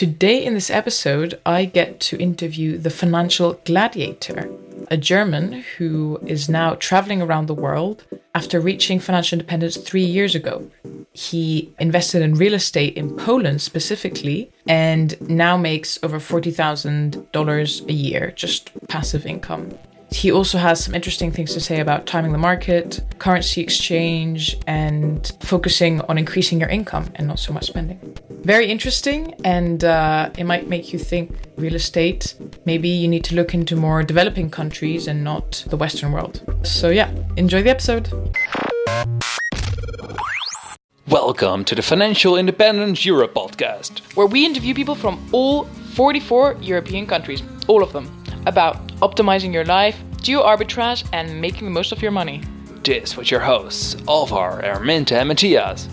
Today, in this episode, I get to interview the financial gladiator, a German who is now traveling around the world after reaching financial independence three years ago. He invested in real estate in Poland specifically and now makes over $40,000 a year, just passive income. He also has some interesting things to say about timing the market, currency exchange, and focusing on increasing your income and not so much spending. Very interesting, and uh, it might make you think real estate. Maybe you need to look into more developing countries and not the Western world. So, yeah, enjoy the episode. Welcome to the Financial Independence Europe podcast, where we interview people from all 44 European countries, all of them about optimizing your life, geo arbitrage, and making the most of your money. This with your hosts, Alvar, Erminta, and Matthias.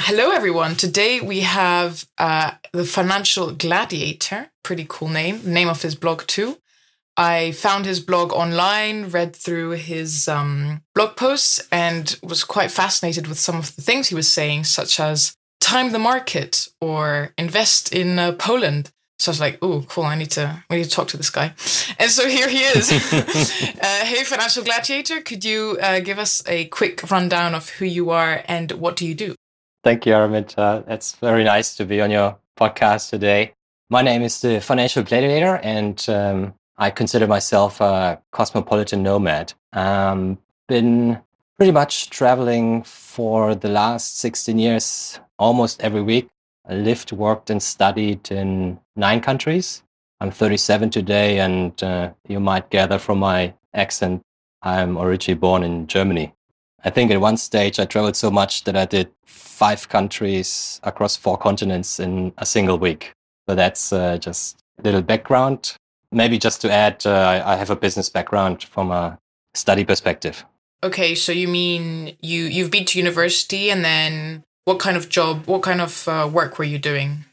Hello, everyone. Today we have uh, the Financial Gladiator. Pretty cool name. Name of his blog, too. I found his blog online, read through his um, blog posts, and was quite fascinated with some of the things he was saying, such as time the market or invest in uh, Poland. So I was like, "Oh, cool! I need to, I need to talk to this guy." And so here he is. uh, hey, financial gladiator, could you uh, give us a quick rundown of who you are and what do you do? Thank you, Armit. Uh, it's very nice to be on your podcast today. My name is the Financial Gladiator, and um, I consider myself a cosmopolitan nomad. Um, been pretty much traveling for the last 16 years, almost every week. I lived, worked, and studied in nine countries. I'm 37 today, and uh, you might gather from my accent, I'm originally born in Germany. I think at one stage I traveled so much that I did five countries across four continents in a single week. So that's uh, just a little background. Maybe just to add, uh, I have a business background from a study perspective. Okay, so you mean you you've been to university and then what kind of job, what kind of uh, work were you doing?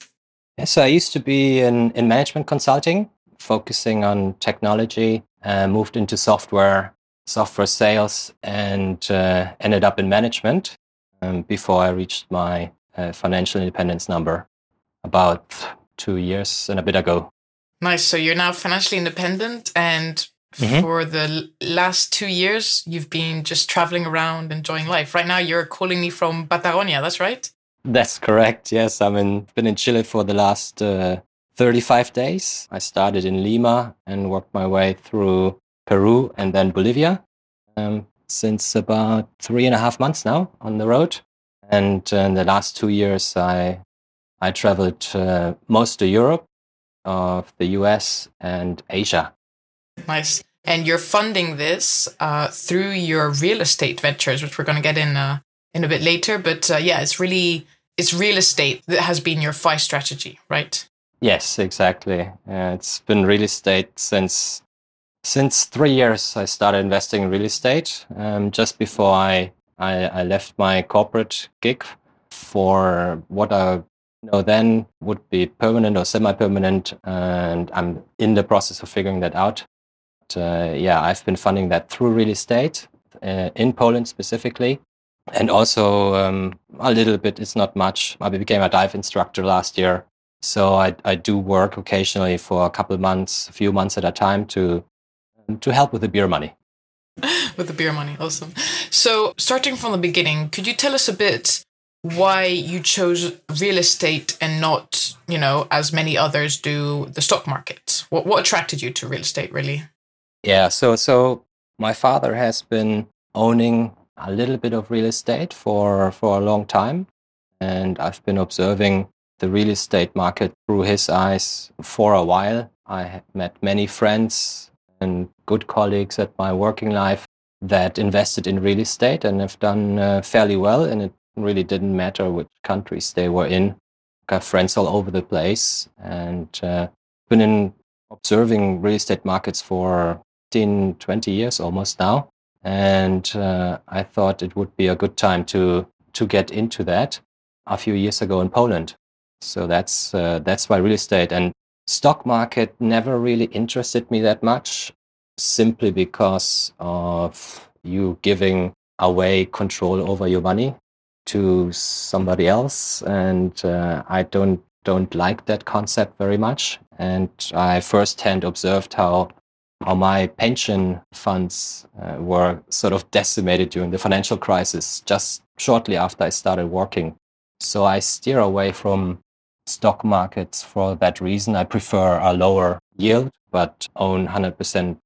So I used to be in, in management consulting, focusing on technology, uh, moved into software, software sales, and uh, ended up in management um, before I reached my uh, financial independence number about two years and a bit ago. Nice. So you're now financially independent and Mm-hmm. For the last two years, you've been just traveling around, enjoying life. Right now, you're calling me from Patagonia. That's right. That's correct. Yes, I've been, been in Chile for the last uh, 35 days. I started in Lima and worked my way through Peru and then Bolivia. Um, since about three and a half months now on the road. And uh, in the last two years, I I traveled uh, most of Europe, of the US, and Asia. Nice. And you're funding this uh, through your real estate ventures, which we're going to get in uh, in a bit later. But uh, yeah, it's really it's real estate that has been your FI strategy, right? Yes, exactly. it's been real estate since since three years. I started investing in real estate um, just before I, I I left my corporate gig for what I know then would be permanent or semi-permanent, and I'm in the process of figuring that out uh, yeah, I've been funding that through real estate uh, in Poland specifically. And also um, a little bit, it's not much. I became a dive instructor last year. So I, I do work occasionally for a couple months, a few months at a time to, to help with the beer money. with the beer money, awesome. So starting from the beginning, could you tell us a bit why you chose real estate and not, you know, as many others do, the stock market? What, what attracted you to real estate, really? Yeah, so so my father has been owning a little bit of real estate for for a long time, and I've been observing the real estate market through his eyes for a while. I have met many friends and good colleagues at my working life that invested in real estate and have done uh, fairly well, and it really didn't matter which countries they were in. Got friends all over the place, and uh, been in observing real estate markets for 15, 20 years almost now. And uh, I thought it would be a good time to, to get into that a few years ago in Poland. So that's, uh, that's why real estate and stock market never really interested me that much, simply because of you giving away control over your money. to somebody else, and uh, I don't don't like that concept very much. And I firsthand observed how how my pension funds uh, were sort of decimated during the financial crisis just shortly after I started working. So I steer away from stock markets for that reason. I prefer a lower yield, but own 100%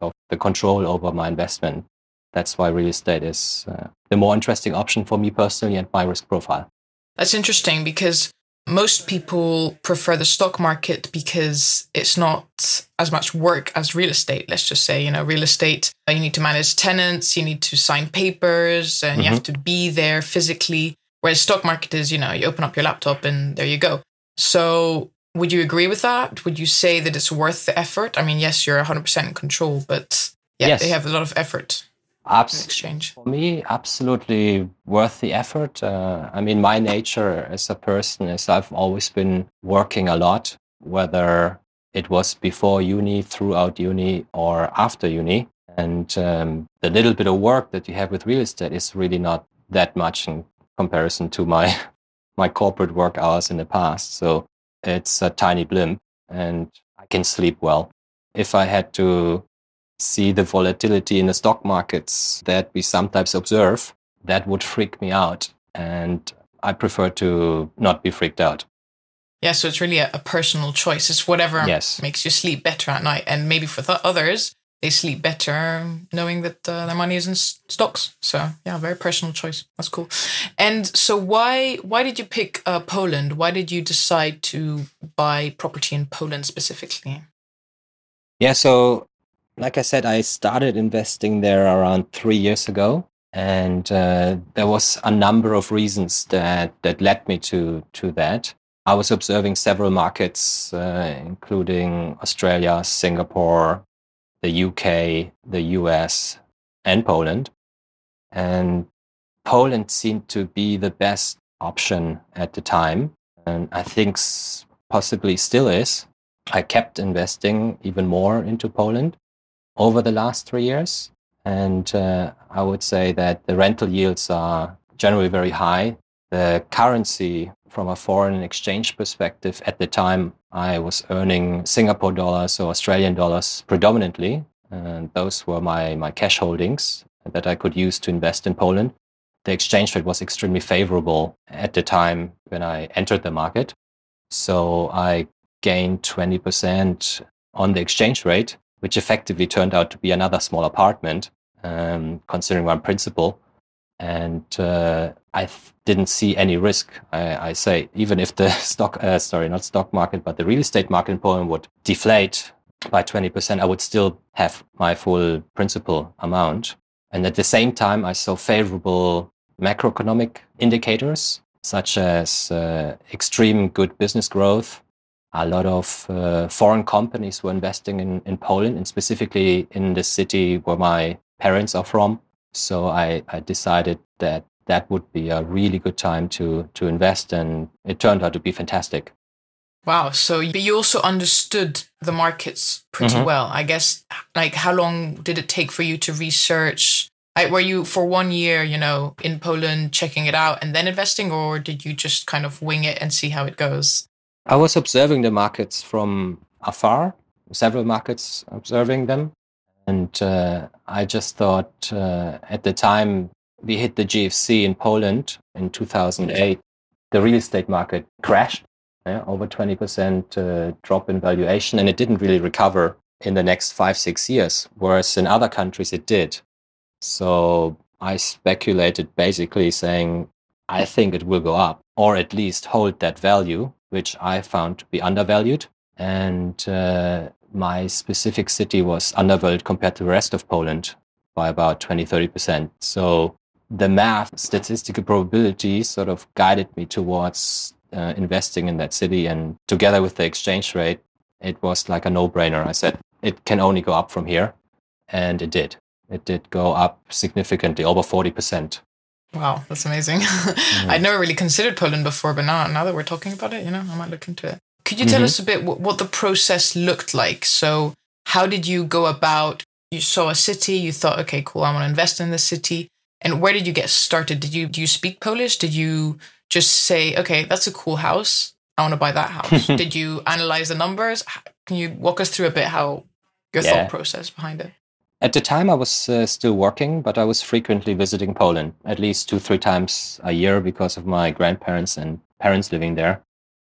of the control over my investment. That's why real estate is uh, the more interesting option for me personally and my risk profile. That's interesting because most people prefer the stock market because it's not as much work as real estate. Let's just say, you know, real estate, uh, you need to manage tenants, you need to sign papers, and mm-hmm. you have mm-hmm. to be there physically. Whereas stock market is, you know, you open up your laptop and there you go. So, would you agree with that? Would you say that it's worth the effort? I mean, yes, you're 100% in control, but yeah, yes. they have a lot of effort. Abs- exchange. For me, absolutely worth the effort. Uh, I mean, my nature as a person is I've always been working a lot, whether it was before uni, throughout uni, or after uni. And um, the little bit of work that you have with real estate is really not that much in comparison to my my corporate work hours in the past. So it's a tiny blimp, and I can sleep well. If I had to see the volatility in the stock markets that we sometimes observe, that would freak me out. And I prefer to not be freaked out. Yeah, so it's really a, a personal choice. It's whatever yes. makes you sleep better at night. And maybe for th- others, they sleep better knowing that uh, their money is in s- stocks. So yeah, very personal choice. That's cool. And so why why did you pick uh, Poland? Why did you decide to buy property in Poland specifically? Yeah, so like I said, I started investing there around three years ago, and uh, there was a number of reasons that that led me to to that. I was observing several markets, uh, including Australia, Singapore, the UK, the US, and Poland, and Poland seemed to be the best option at the time, and I think possibly still is. I kept investing even more into Poland over the last three years. And uh, I would say that the rental yields are generally very high. The currency, from a foreign exchange perspective, at the time I was earning Singapore dollars or Australian dollars predominantly. And those were my, my cash holdings that I could use to invest in Poland. The exchange rate was extremely favorable at the time when I entered the market. So I gained 20% on the exchange rate which effectively turned out to be another small apartment, um, considering one principal. And uh, I didn't see any risk. I, I, say, even if the stock, uh, sorry, not stock market, but the real estate market in Poland would deflate by 20%, I would still have my full principal amount. And at the same time, I saw favorable macroeconomic indicators, such as uh, extreme good business growth, a lot of uh, foreign companies were investing in, in Poland and specifically in the city where my parents are from. So I, I decided that that would be a really good time to, to invest, and it turned out to be fantastic. Wow. So you also understood the markets pretty mm-hmm. well. I guess, like, how long did it take for you to research? Like, were you for one year, you know, in Poland checking it out and then investing, or did you just kind of wing it and see how it goes? I was observing the markets from afar, several markets observing them. And uh, I just thought uh, at the time we hit the GFC in Poland in 2008, the real estate market crashed, yeah, over 20% uh, drop in valuation, and it didn't really recover in the next five, six years, whereas in other countries it did. So I speculated basically saying, I think it will go up or at least hold that value which I found to be undervalued. And uh, my specific city was undervalued compared to the rest of Poland by about 20, 30%. So the math, statistical probability sort of guided me towards uh, investing in that city. And together with the exchange rate, it was like a no brainer. I said, it can only go up from here. And it did. It did go up significantly, over 40%. Wow, that's amazing. mm-hmm. I'd never really considered Poland before, but now now that we're talking about it, you know, I might look into it. Could you tell mm-hmm. us a bit what, what the process looked like? So, how did you go about? You saw a city, you thought, okay, cool, I want to invest in this city. And where did you get started? Did you do you speak Polish? Did you just say, okay, that's a cool house. I want to buy that house. did you analyze the numbers? Can you walk us through a bit how your yeah. thought process behind it? At the time, I was uh, still working, but I was frequently visiting Poland, at least two, three times a year because of my grandparents and parents living there.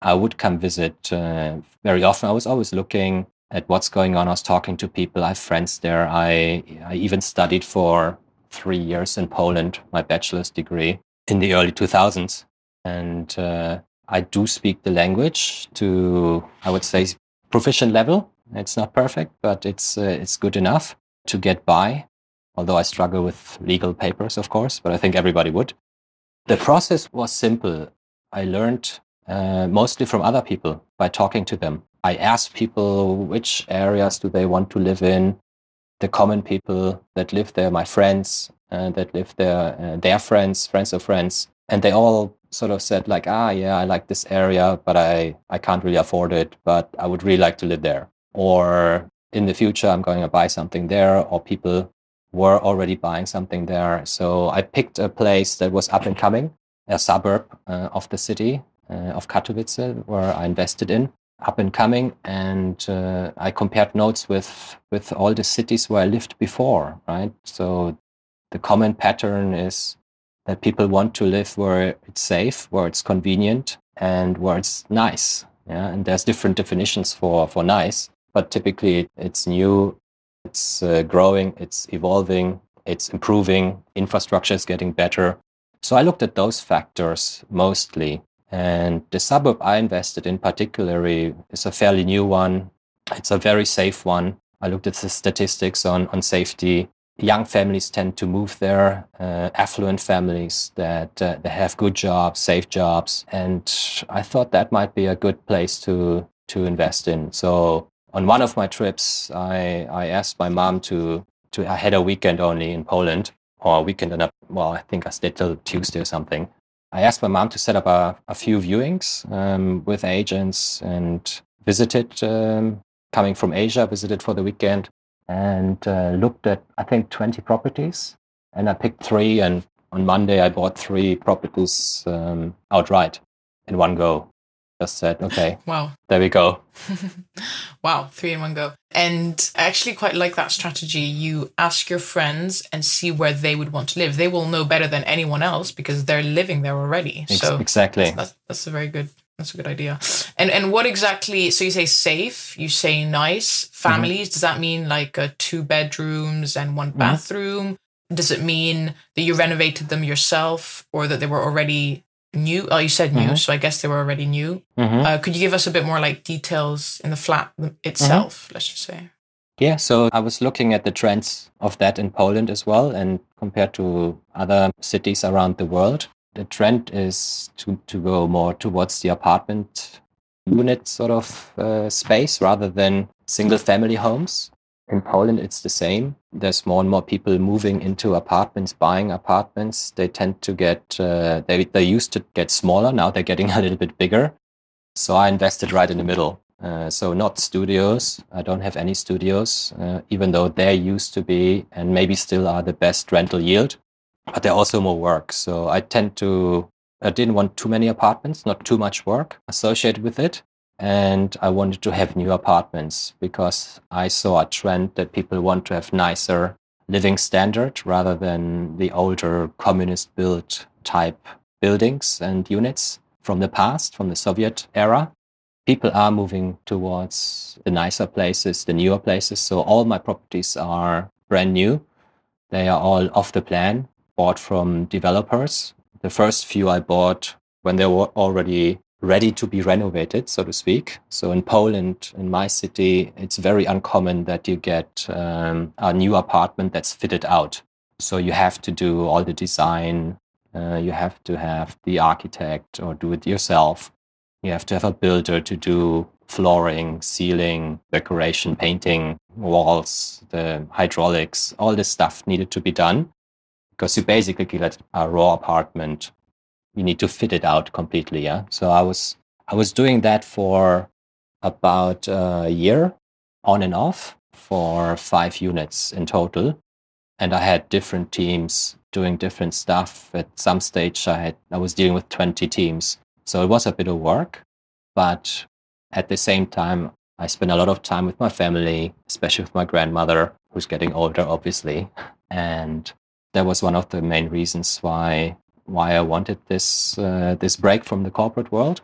I would come visit uh, very often. I was always looking at what's going on. I was talking to people. I have friends there. I, I even studied for three years in Poland, my bachelor's degree in the early 2000s. And uh, I do speak the language to, I would say, proficient level. It's not perfect, but it's, uh, it's good enough to get by. Although I struggle with legal papers, of course, but I think everybody would. The process was simple. I learned uh, mostly from other people by talking to them. I asked people which areas do they want to live in, the common people that live there, my friends uh, that live there, uh, their friends, friends of friends, and they all sort of said like, ah, yeah, I like this area, but I I can't really afford it, but I would really like to live there. Or in the future, I'm going to buy something there, or people were already buying something there. So I picked a place that was up and coming, a suburb uh, of the city uh, of Katowice, where I invested in. Up and coming and uh, i compared notes with with all the cities where i lived before right? So the common pattern is that people want to live where it's safe where it's convenient and where it's nice yeah? And there's different definitions for for nice but typically it's new it's uh, growing it's evolving it's improving infrastructure is getting better so i looked at those factors mostly and the suburb I invested in particularly is a fairly new one. It's a very safe one. I looked at the statistics on, on safety. Young families tend to move there, uh, affluent families that uh, they have good jobs, safe jobs. And I thought that might be a good place to, to invest in. So on one of my trips, I, I asked my mom to, to, I had a weekend only in Poland or a weekend and a, well, I think I stayed till Tuesday or something. I asked my mom to set up a, a few viewings um, with agents and visited, um, coming from Asia, visited for the weekend and uh, looked at, I think, 20 properties. And I picked three. And on Monday, I bought three properties um, outright in one go just said, okay, wow, there we go. wow, three in one go. And I actually quite like that strategy. You ask your friends and see where they would want to live. They will know better than anyone else because they're living there already. So exactly, that's, that's, that's a very good. That's a good idea. And and what exactly? So you say safe. You say nice families. Mm-hmm. Does that mean like uh, two bedrooms and one mm-hmm. bathroom? Does it mean that you renovated them yourself, or that they were already new. Oh, you said new, mm-hmm. so I guess they were already new. Mm-hmm. Uh, could you give us a bit more like details in the flat itself? Mm-hmm. Let's just say. Yeah, so I was looking at the trends of that in Poland as well, and compared to other cities around the world, the trend is to to go more towards the apartment unit sort of uh, space rather than single family homes. In Poland, it's the same. There's more and more people moving into apartments, buying apartments. They tend to get, uh, they, they used to get smaller. Now they're getting a little bit bigger. So I invested right in the middle. Uh, so not studios. I don't have any studios, uh, even though they used to be and maybe still are the best rental yield. But they're also more work. So I tend to, I didn't want too many apartments, not too much work associated with it and I wanted to have new apartments because I saw a trend that people want to have nicer living standard rather than the older communist built type buildings and units from the past, from the Soviet era. People are moving towards the nicer places, the newer places. So all my properties are brand new. They are all off the plan, bought from developers. The first few I bought when they were already ready to be renovated, so to speak. So in Poland, in my city, it's very uncommon that you get um, a new apartment that's fitted out. So you have to do all the design, uh, you have to have the architect or do it yourself. You have to have a builder to do flooring, ceiling, decoration, painting, walls, the hydraulics, all this stuff needed to be done because you basically get a raw apartment you need to fit it out completely. Yeah. So I was I was doing that for about a year on and off for five units in total. and I had different teams doing different stuff. At some stage, I had I was dealing with 20 teams, so it was a bit of work. But at the same time, I spent a lot of time with my family, especially with my grandmother, who's getting older, obviously, and that was one of the main reasons why why I wanted this uh, this break from the corporate world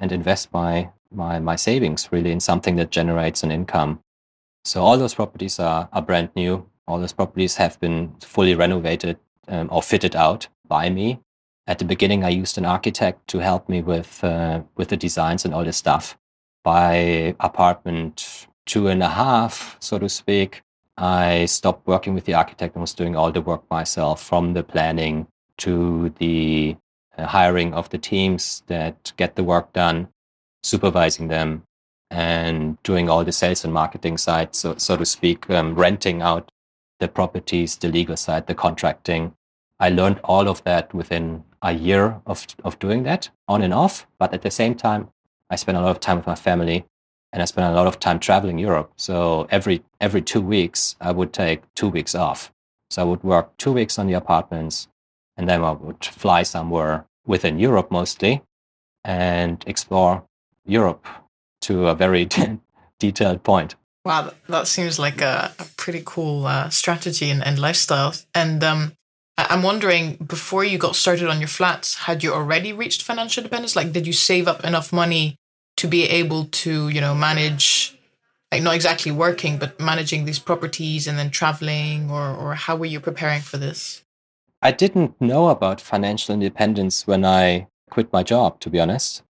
and invest my my my savings really in something that generates an income. So all those properties are are brand new. All those properties have been fully renovated um, or fitted out by me. At the beginning, I used an architect to help me with uh, with the designs and all this stuff. By apartment two and a half, so to speak, I stopped working with the architect and was doing all the work myself, from the planning to the uh, hiring of the teams that get the work done, supervising them, and doing all the sales and marketing side, so, so to speak, um, renting out the properties, the legal side, the contracting. I learned all of that within a year of, of doing that on and off. But at the same time, I spent a lot of time with my family and I spent a lot of time traveling Europe. So every, every two weeks, I would take two weeks off. So I would work two weeks on the apartments and then I would fly somewhere within Europe mostly and explore Europe to a very detailed point. Wow, that seems like a, a pretty cool uh, strategy and, and lifestyle. And um, I'm wondering, before you got started on your flats, had you already reached financial independence? Like, did you save up enough money to be able to, you know, manage, like not exactly working, but managing these properties and then traveling, or or how were you preparing for this? I didn't know about financial independence when I quit my job. To be honest,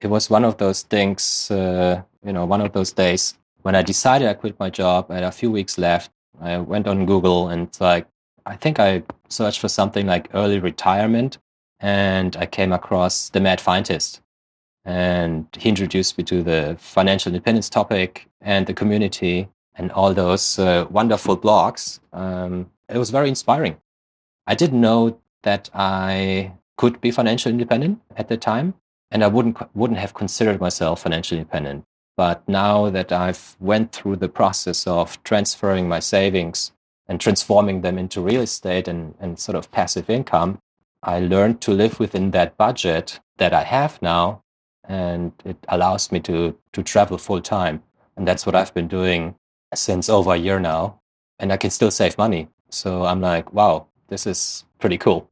it was one of those things, uh, you know, one of those days when I decided I quit my job. Had a few weeks left. I went on Google and like I think I searched for something like early retirement, and I came across the Mad Fientist, and he introduced me to the financial independence topic and the community and all those uh, wonderful blogs. Um, it was very inspiring. I didn't know that I could be financially independent at the time, and I wouldn't wouldn't have considered myself financially independent. But now that I've went through the process of transferring my savings and transforming them into real estate and, and sort of passive income, I learned to live within that budget that I have now. And it allows me to, to travel full time. And that's what I've been doing since over a year now. And I can still save money. So I'm like, wow, this is pretty cool.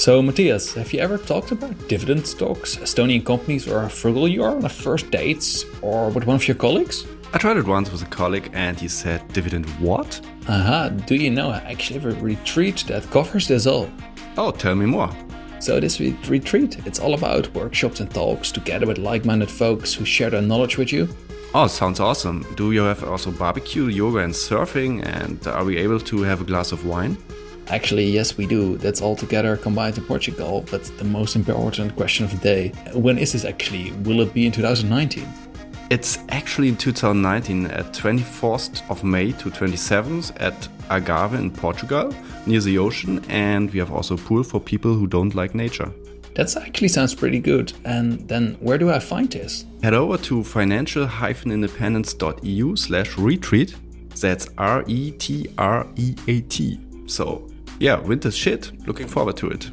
So, Matthias, have you ever talked about dividend stocks, Estonian companies, or how frugal you are on a first dates or with one of your colleagues? I tried it once with a colleague and he said, Dividend what? Aha, do you know I actually have a retreat that covers this all? Oh, tell me more. So, this retreat, it's all about workshops and talks together with like minded folks who share their knowledge with you. Oh, sounds awesome. Do you have also barbecue, yoga, and surfing? And are we able to have a glass of wine? Actually, yes, we do. That's all together combined in Portugal. But the most important question of the day when is this actually? Will it be in 2019? It's actually in 2019 at 24th of May to 27th at Algarve in Portugal, near the ocean, and we have also a pool for people who don't like nature. That actually sounds pretty good. And then where do I find this? Head over to financial-independence.eu slash retreat. That's R-E-T-R-E-A-T. So yeah, winter's shit. Looking forward to it.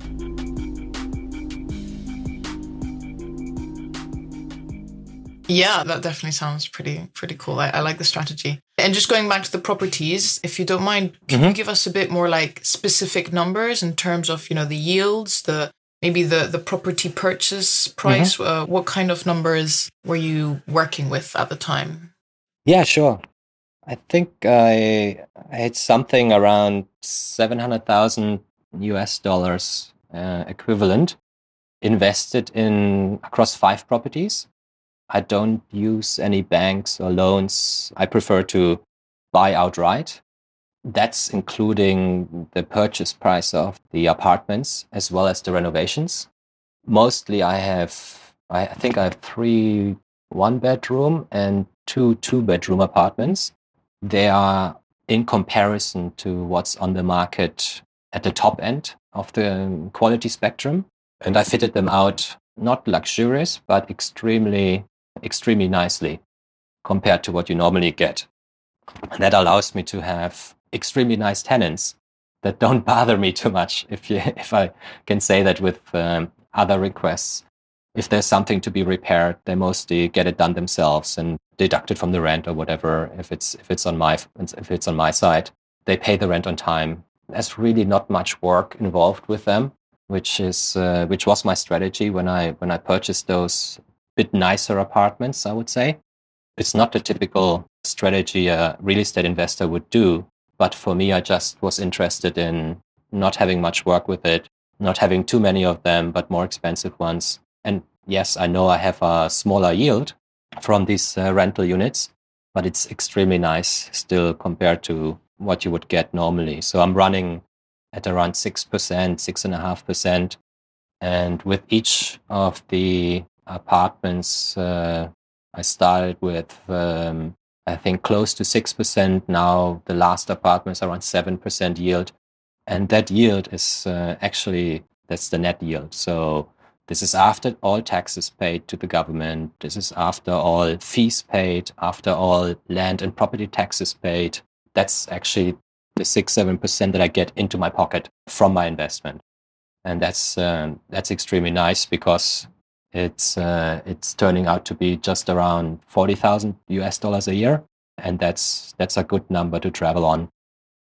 Yeah, that definitely sounds pretty pretty cool. I, I, like the strategy. And just going back to the properties, if you don't mind, can mm-hmm. you give us a bit more like specific numbers in terms of you know the yields, the maybe the the property purchase price? Mm-hmm. Uh, what kind of numbers were you working with at the time? Yeah, sure. I think I, I had something around 700,000 US dollars uh, equivalent invested in across five properties. I don't use any banks or loans. I prefer to buy outright. That's including the purchase price of the apartments as well as the renovations. Mostly I have, I think I have three one bedroom and two two bedroom apartments they are in comparison to what's on the market at the top end of the quality spectrum. And I fitted them out not luxurious, but extremely, extremely nicely compared to what you normally get. And that allows me to have extremely nice tenants that don't bother me too much, if you, if I can say that with um, other requests. If there's something to be repaired, they mostly get it done themselves and deduct it from the rent or whatever. If it's if it's on my if it's on my side, they pay the rent on time. There's really not much work involved with them, which is uh, which was my strategy when I when I purchased those bit nicer apartments. I would say it's not the typical strategy a real estate investor would do. But for me, I just was interested in not having much work with it, not having too many of them, but more expensive ones. And yes, I know I have a smaller yield from these uh, rental units, but it's extremely nice still compared to what you would get normally. So I'm running at around 6%, 6.5%. And with each of the apartments, uh, I started with um, I think close to 6%. Now the last apartment is around 7% yield. And that yield is uh, actually, that's the net yield. So this is after all taxes paid to the government. This is after all fees paid, after all land and property taxes paid. That's actually the six, seven percent that I get into my pocket from my investment, and that's uh, that's extremely nice because it's uh, it's turning out to be just around forty thousand US dollars a year, and that's that's a good number to travel on.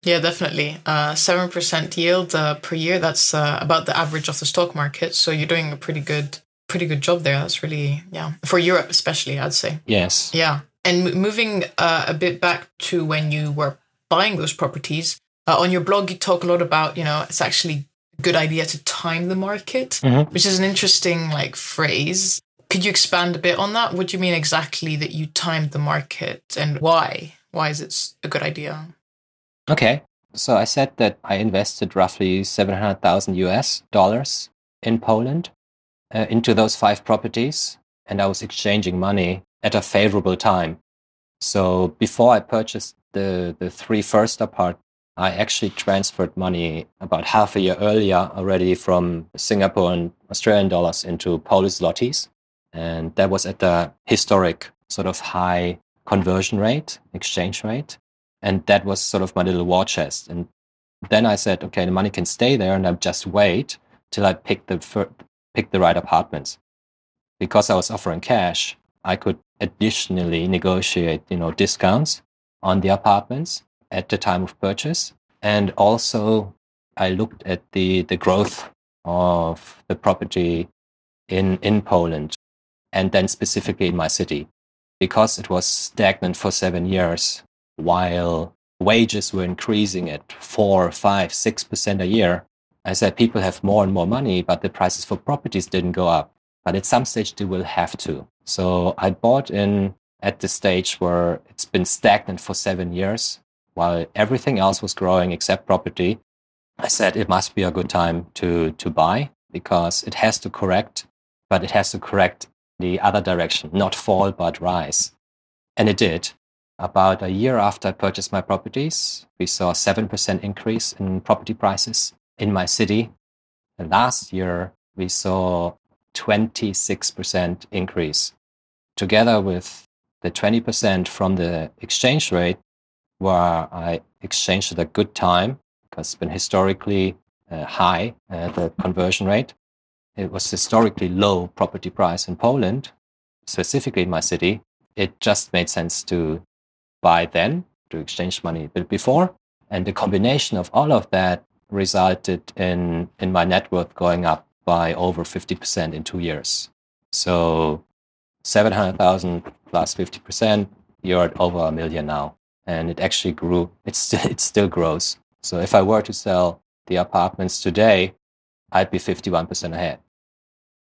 Yeah, definitely. Uh, seven uh, percent yield uh, per year. That's uh, about the average of the stock market. So you're doing a pretty good pretty good job there. That's really yeah for Europe especially. I'd say. Yes. Yeah, and m- moving uh, a bit back to when you were buying those properties. Uh, on your blog, you talk a lot about you know it's actually good idea to time the market, mm-hmm. which is an interesting like phrase. Could you expand a bit on that? What do you mean exactly that you timed the market and why? Why is it a good idea? Okay. So I said that I invested roughly 700,000 US dollars in Poland uh, into those five properties and I was exchanging money at a favorable time. So before I purchased the, the three first apart I actually transferred money about half a year earlier already from Singapore and Australian dollars into Polish zlotys. And that was at the historic sort of high conversion rate, exchange rate. And that was sort of my little war chest. And then I said, okay, the money can stay there and I'll just wait till I pick the, fir- pick the right apartments. Because I was offering cash, I could additionally negotiate, you know, discounts on the apartments at the time of purchase. And also, I looked at the, the growth of the property in, in Poland and then specifically in my city because it was stagnant for seven years while wages were increasing at four, five, six percent a year. I said people have more and more money, but the prices for properties didn't go up. But at some stage, they will have to. So I bought in at the stage where it's been stagnant for seven years while everything else was growing except property, I said it must be a good time to, to buy because it has to correct, but it has to correct the other direction, not fall, but rise. And it did. About a year after I purchased my properties, we saw a 7% increase in property prices in my city. And last year, we saw 26% increase. Together with the 20% from the exchange rate, where I exchanged at a good time because it's been historically uh, high, uh, the conversion rate. It was historically low property price in Poland, specifically in my city. It just made sense to buy then, to exchange money a bit before. And the combination of all of that resulted in, in my net worth going up by over 50% in two years. So 700,000 plus 50%, you're at over a million now and it actually grew. It still it still grows. So if I were to sell the apartments today, I'd be 51% ahead.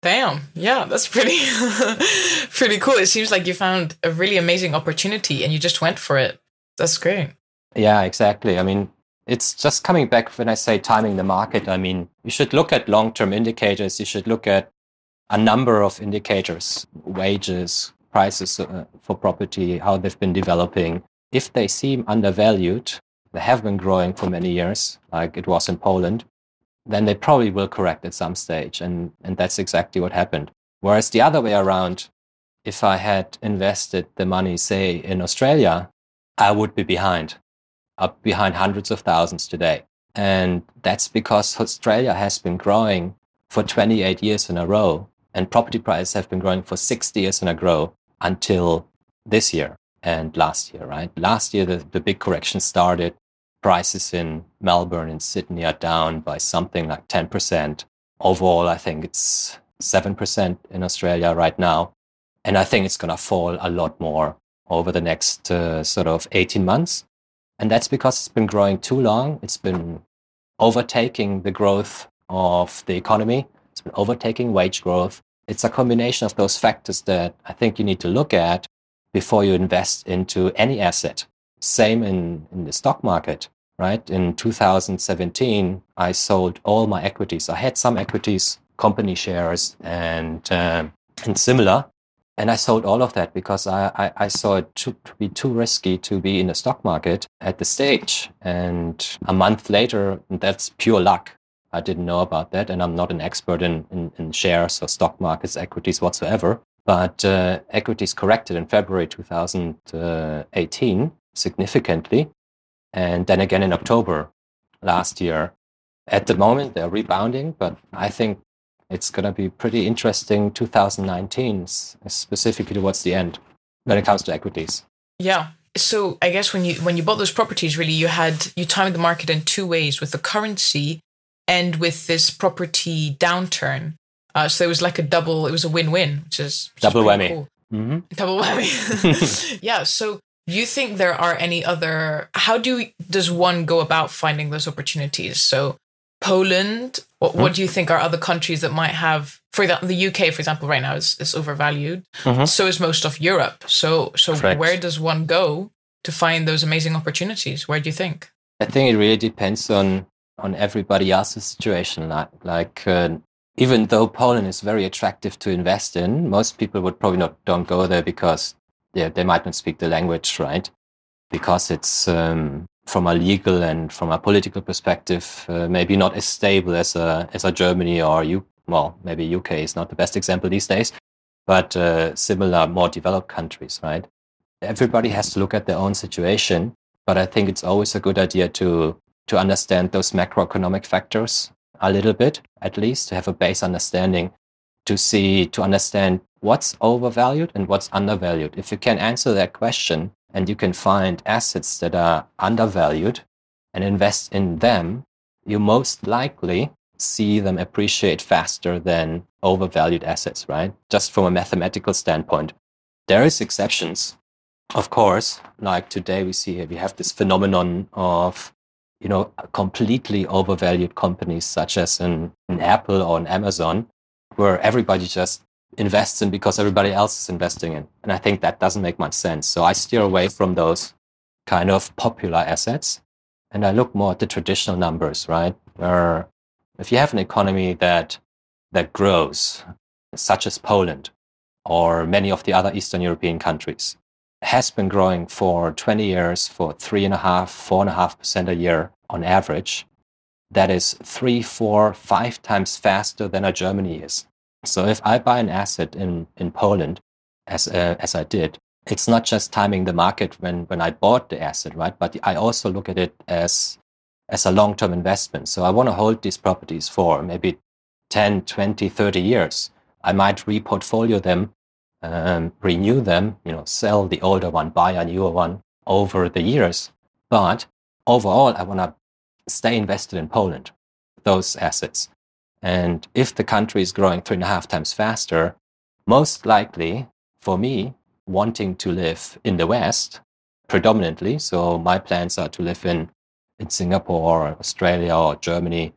Damn. Yeah, that's pretty pretty cool. It seems like you found a really amazing opportunity and you just went for it. That's great. Yeah, exactly. I mean, it's just coming back when I say timing the market. I mean, you should look at long-term indicators. You should look at a number of indicators, wages, prices uh, for property, how they've been developing, if they seem undervalued, they have been growing for many years, like it was in Poland, then they probably will correct at some stage. And, and that's exactly what happened. Whereas the other way around, if I had invested the money, say, in Australia, I would be behind, up behind hundreds of thousands today. And that's because Australia has been growing for 28 years in a row, and property prices have been growing for 60 years in a row until this year and last year, right? Last year, the, the big correction started. Prices in Melbourne and Sydney are down by something like 10%. Overall, I think it's 7% in Australia right now. And I think it's going to fall a lot more over the next uh, sort of 18 months. And that's because it's been growing too long. It's been overtaking the growth of the economy. It's been overtaking wage growth. It's a combination of those factors that I think you need to look at before you invest into any asset. Same in, in the stock market, right? In 2017, I sold all my equities. I had some equities, company shares, and, uh, and similar. And I sold all of that because I, I, I saw it to, to, be too risky to be in the stock market at the stage. And a month later, that's pure luck. I didn't know about that. And I'm not an expert in, in, in shares or stock markets, equities whatsoever. But uh, equities corrected in February 2018 significantly. And then again in October last year. At the moment, they're rebounding, but I think it's going to be pretty interesting 2019, specifically towards the end when it comes to equities. Yeah. So I guess when you when you bought those properties, really you had you timed the market in two ways with the currency and with this property downturn. Uh, so it was like a double. It was a win-win, which is which double is whammy. Cool. Mm-hmm. Double whammy. yeah. So you think there are any other? How do does one go about finding those opportunities? So Poland. What, mm-hmm. what do you think are other countries that might have? For example, the UK, for example, right now is, is overvalued. Mm-hmm. So is most of Europe. So so Correct. where does one go to find those amazing opportunities? Where do you think? I think it really depends on on everybody else's situation. Like like uh, even though Poland is very attractive to invest in, most people would probably not don't go there because yeah, they might not speak the language, right? Because it's um, from a legal and from a political perspective, uh, maybe not as stable as a as a Germany or you. Well, maybe UK is not the best example these days, but uh, similar, more developed countries, right? Everybody has to look at their own situation, but I think it's always a good idea to to understand those macroeconomic factors a little bit, at least, to have a base understanding, to see, to understand what's overvalued and what's undervalued. If you can answer that question and you can find assets that are undervalued and invest in them, you most likely see them appreciate faster than overvalued assets, right? Just from a mathematical standpoint. There is exceptions, of course. Like today we see here we have this phenomenon of you know, completely overvalued companies such as an, an Apple or an Amazon, where everybody just invests in because everybody else is investing in. And I think that doesn't make much sense. So I steer away from those kind of popular assets and I look more at the traditional numbers, right? Where if you have an economy that that grows, such as Poland or many of the other Eastern European countries, has been growing for 20 years for three and a half, four and a half percent a year on average. That is three, four, five times faster than a Germany is. So if I buy an asset in, in Poland, as, uh, as I did, it's not just timing the market when, when I bought the asset, right? But I also look at it as, as a long-term investment. So I want to hold these properties for maybe 10, 20, 30 years. I might reportfolio them um, renew them, you know, sell the older one, buy a newer one over the years. But overall, I want to stay invested in Poland, those assets. And if the country is growing three and a half times faster, most likely for me, wanting to live in the West predominantly, so my plans are to live in, in Singapore, or Australia, or Germany.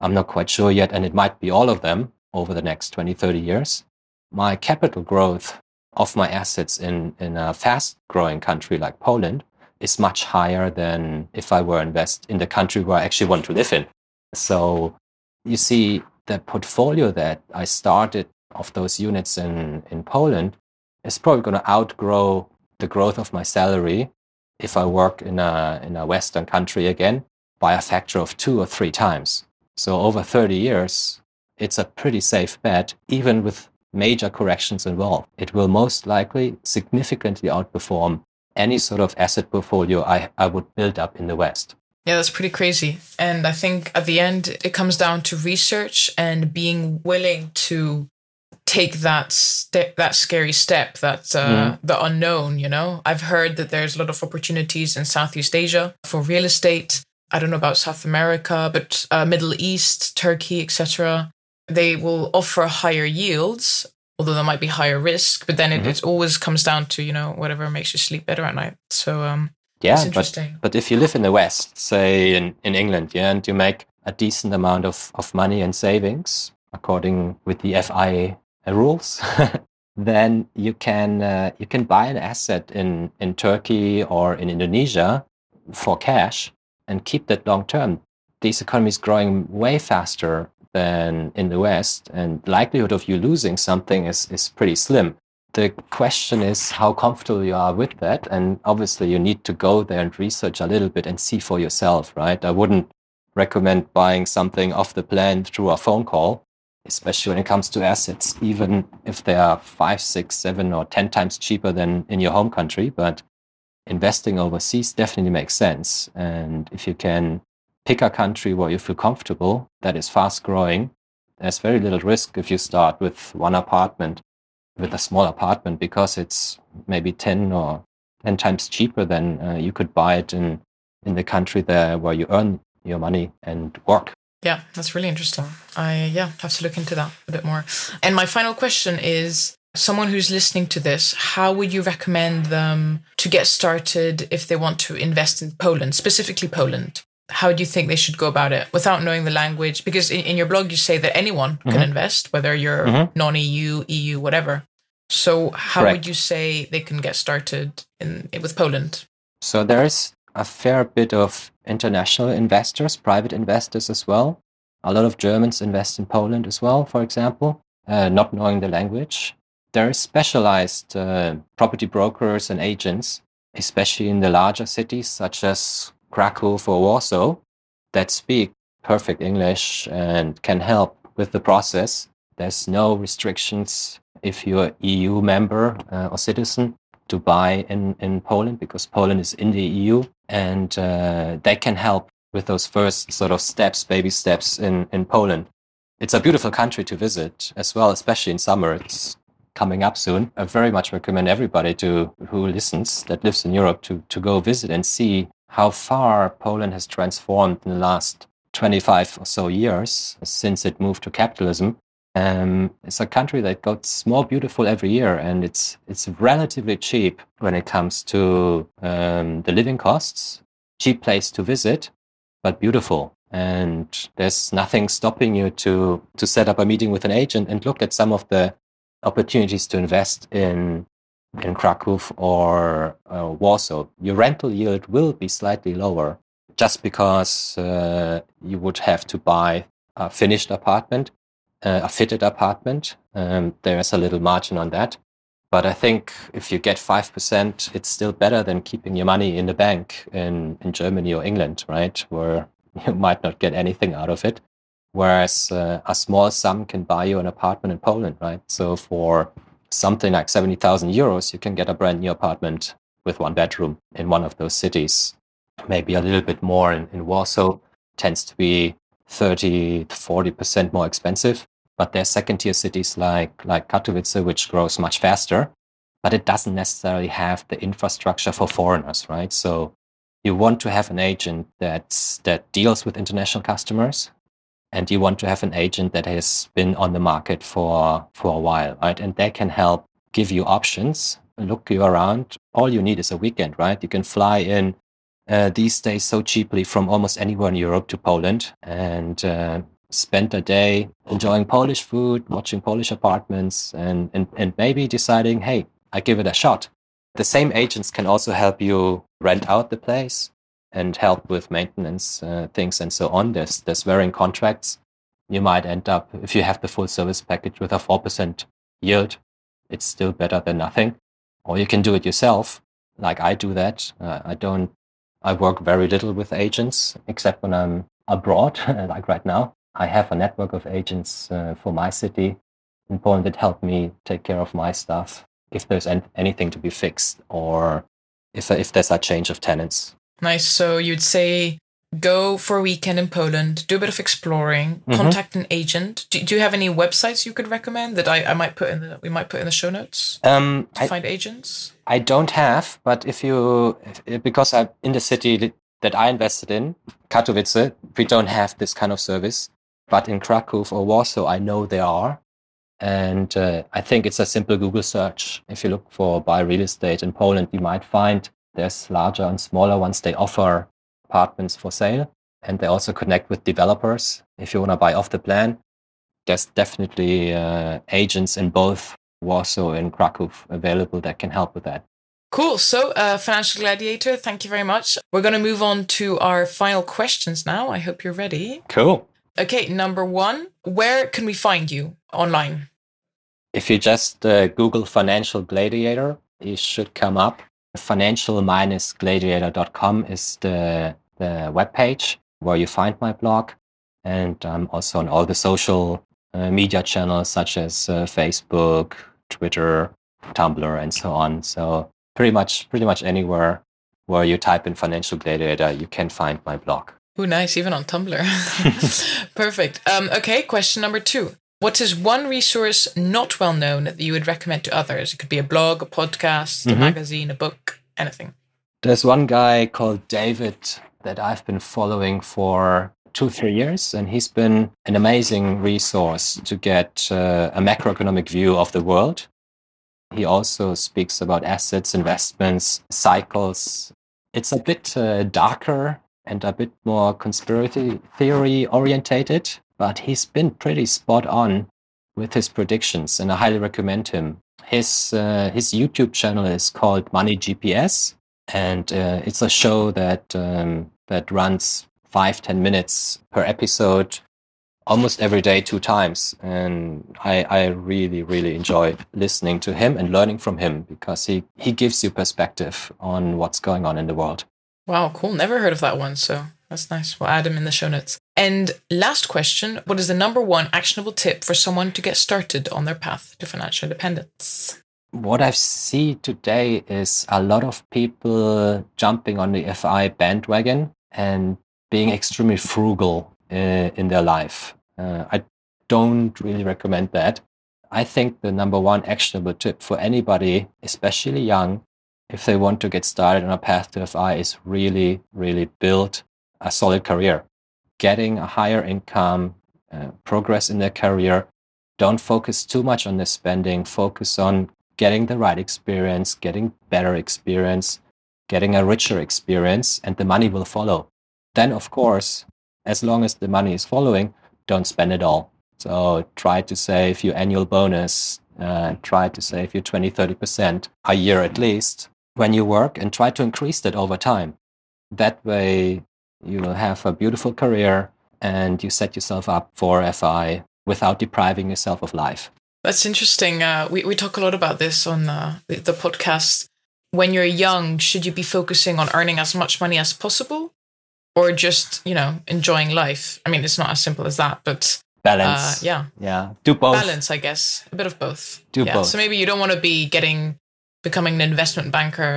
I'm not quite sure yet, and it might be all of them over the next 20, 30 years my capital growth of my assets in, in a fast growing country like Poland is much higher than if I were invest in the country where I actually want to live in. So you see the portfolio that I started of those units in, in Poland is probably going to outgrow the growth of my salary if I work in a, in a Western country again by a factor of two or three times. So over 30 years, it's a pretty safe bet, even with major corrections involved, it will most likely significantly outperform any sort of asset portfolio I, I would build up in the West. Yeah, that's pretty crazy. And I think at the end, it comes down to research and being willing to take that step, that scary step, that uh, mm. the unknown. You know, I've heard that there's a lot of opportunities in Southeast Asia for real estate. I don't know about South America, but uh, Middle East, Turkey, etc. They will offer higher yields, although there might be higher risk. But then it, mm-hmm. it always comes down to you know whatever makes you sleep better at night. So um, yeah, but, but if you live in the West, say in, in England, yeah, and you make a decent amount of, of money and savings according with the FIA rules, then you can uh, you can buy an asset in, in Turkey or in Indonesia for cash and keep that long term. These economies growing way faster than in the West, and likelihood of you losing something is, is pretty slim the question is how comfortable you are with that. And obviously, you need to go there and research a little bit and see for yourself, right? I wouldn't recommend buying something off the plan through a phone call, especially when it comes to assets, even if they are five, six, seven, or 10 times cheaper than in your home country. But investing overseas definitely makes sense. And if you can pick a country where you feel comfortable, that is fast growing, there's very little risk if you start with one apartment with a small apartment because it's maybe 10 or 10 times cheaper than uh, you could buy it in, in the country there where you earn your money and work. Yeah, that's really interesting. I yeah, have to look into that a bit more. And my final question is someone who's listening to this, how would you recommend them to get started if they want to invest in Poland, specifically Poland? How do you think they should go about it without knowing the language? Because in, in your blog, you say that anyone mm-hmm. can invest, whether you're mm-hmm. non EU, EU, whatever. So, how Correct. would you say they can get started in, with Poland? So, there's a fair bit of international investors, private investors as well. A lot of Germans invest in Poland as well, for example, uh, not knowing the language. There are specialized uh, property brokers and agents, especially in the larger cities such as Krakow or Warsaw that speak perfect English and can help with the process. There's no restrictions if you're EU member uh, or citizen to buy in, in Poland because Poland is in the EU and uh, they can help with those first sort of steps, baby steps in, in Poland. It's a beautiful country to visit as well, especially in summer. It's coming up soon. I very much recommend everybody to who listens that lives in Europe to, to go visit and see how far Poland has transformed in the last 25 or so years since it moved to capitalism. Um, it's a country that gets more beautiful every year, and it's it's relatively cheap when it comes to um, the living costs. Cheap place to visit, but beautiful. And there's nothing stopping you to to set up a meeting with an agent and look at some of the opportunities to invest in in Krakow or uh, Warsaw, your rental yield will be slightly lower just because uh, you would have to buy a finished apartment, uh, a fitted apartment. Um, there's a little margin on that. But I think if you get 5%, it's still better than keeping your money in the bank in, in Germany or England, right? Where you might not get anything out of it. Whereas uh, a small sum can buy you an apartment in Poland, right? So for something like 70,000 euros, you can get a brand new apartment with one bedroom in one of those cities. Maybe a little bit more in, in Warsaw tends to be 30 to 40% more expensive. But there's second tier cities like, like Katowice, which grows much faster, but it doesn't necessarily have the infrastructure for foreigners, right? So you want to have an agent that's, that deals with international customers, and you want to have an agent that has been on the market for for a while right? And they can help give you options look you around. All you need is a weekend right? You can fly in uh, these days so cheaply from almost anywhere in europe to poland and uh, spend a day enjoying polish food watching polish apartments and, and and maybe deciding hey i give it a shot. The same agents can also help you rent out the place and help with maintenance uh, things and so on. There's there's varying contracts. You might end up if you have the full service package with a four percent yield. It's still better than nothing. Or you can do it yourself, like I do that. Uh, I don't. I work very little with agents except when I'm abroad, like right now. I have a network of agents uh, for my city in Poland that help me take care of my stuff if there's an- anything to be fixed or if, if there's a change of tenants. Nice. So you'd say go for a weekend in Poland, do a bit of exploring, Mhm. contact an agent. Do, do you have any websites you could recommend that I, I might put in the we might put in the show notes Um, to I, find agents? I don't have, but if you, if, because I'm in the city that- that I invested in, Katowice, we don't have this kind of service. But in Krakow or Warsaw, I know there are. And uh, I think it's a simple Google search. If you look for buy real estate in Poland, you might find there's larger and smaller ones. They offer apartments for sale and they also connect with developers. If you want to buy off the plan, there's definitely uh, agents in both Warsaw and Krakow available that can help with that. Cool. So, uh, Financial Gladiator, thank you very much. We're going to move on to our final questions now. I hope you're ready. Cool. Okay, number one, where can we find you online? If you just uh, Google Financial Gladiator, it should come up. Financial-gladiator.com is the, the webpage where you find my blog. And I'm also on all the social uh, media channels such as uh, Facebook, Twitter, Tumblr, and so on. So pretty much, pretty much anywhere where you type in Financial Gladiator, you can find my blog. Ooh, nice, even on Tumblr. Perfect. Um, okay, question number two. What is one resource not well known that you would recommend to others? It could be a blog, a podcast, a Mhm. magazine, a book, anything. There's one guy called David that I've been following for two, three years, and he's been an amazing resource to get uh, a macroeconomic view of the world. He also speaks about assets, investments, cycles. It's a bit uh, darker and a bit more conspiracy theory orientated, but he's been pretty spot on with his predictions, and I highly recommend him. His uh, his YouTube channel is called Money GPS, and uh, it's a show that um, that runs five ten minutes per episode almost every day two times and I, I really really enjoy listening to him and learning from him because he, he gives you perspective on what's going on in the world Wow, cool. Never heard of that one, so that's nice. We'll add him in the show notes. And last question What is the number one actionable tip for someone to get started on their path to financial independence? what I see today is a lot of people jumping on the FI bandwagon and being extremely frugal uh, in their life. Uh, I don't really recommend that. I think the number one actionable tip for anybody, especially young, if they want to get started on a path to FI, is really, really build a solid career. Getting a higher income, uh, progress in their career. Don't focus too much on the spending. Focus on getting the right experience, getting better experience, getting a richer experience, and the money will follow. Then, of course, as long as the money is following, don't spend it all. So try to save your annual bonus, uh, try to save your 20, 30% a year at least when you work and try to increase that over time. That way, you will have a beautiful career and you set yourself up for FI without depriving yourself of life. That's interesting. Uh, we, we talk a lot about this on uh, the, the podcast. When you're young, should you be focusing on earning as much money as possible or just, you know, enjoying life? I mean, it's not as simple as that, but uh, Balance. yeah, Yeah. Do both. balance, I guess. A bit of both. Do yeah. both. So maybe you don't want to be getting, becoming an investment banker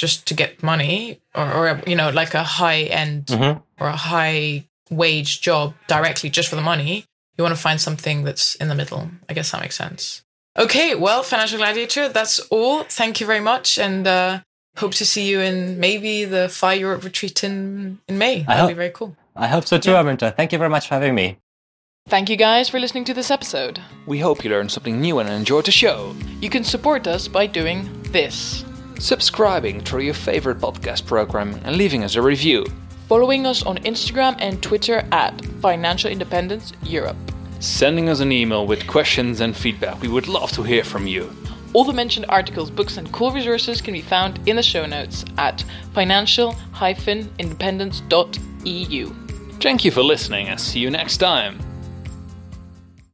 just to get money or, or you know, like a high end Mhm. or a high wage job directly just for the money. You want to find something that's in the middle. I guess that makes sense. Okay, well, Financial Gladiator, that's all. Thank you very much. And uh, hope to see you in maybe the Fire Europe retreat in, in May. That'd be very cool. I hope so too, Arminta. Thank you very much for having me. Thank you guys for listening to this episode. We hope you learned something new and enjoyed the show. You can support us by doing this. Subscribing through your favorite podcast program and leaving us a review. Following us on Instagram and Twitter at Financial Independence Europe. Sending us an email with questions and feedback. We would love to hear from you. All the mentioned articles, books, and cool resources can be found in the show notes at financial-independence.eu. Thank you for listening and see you next time.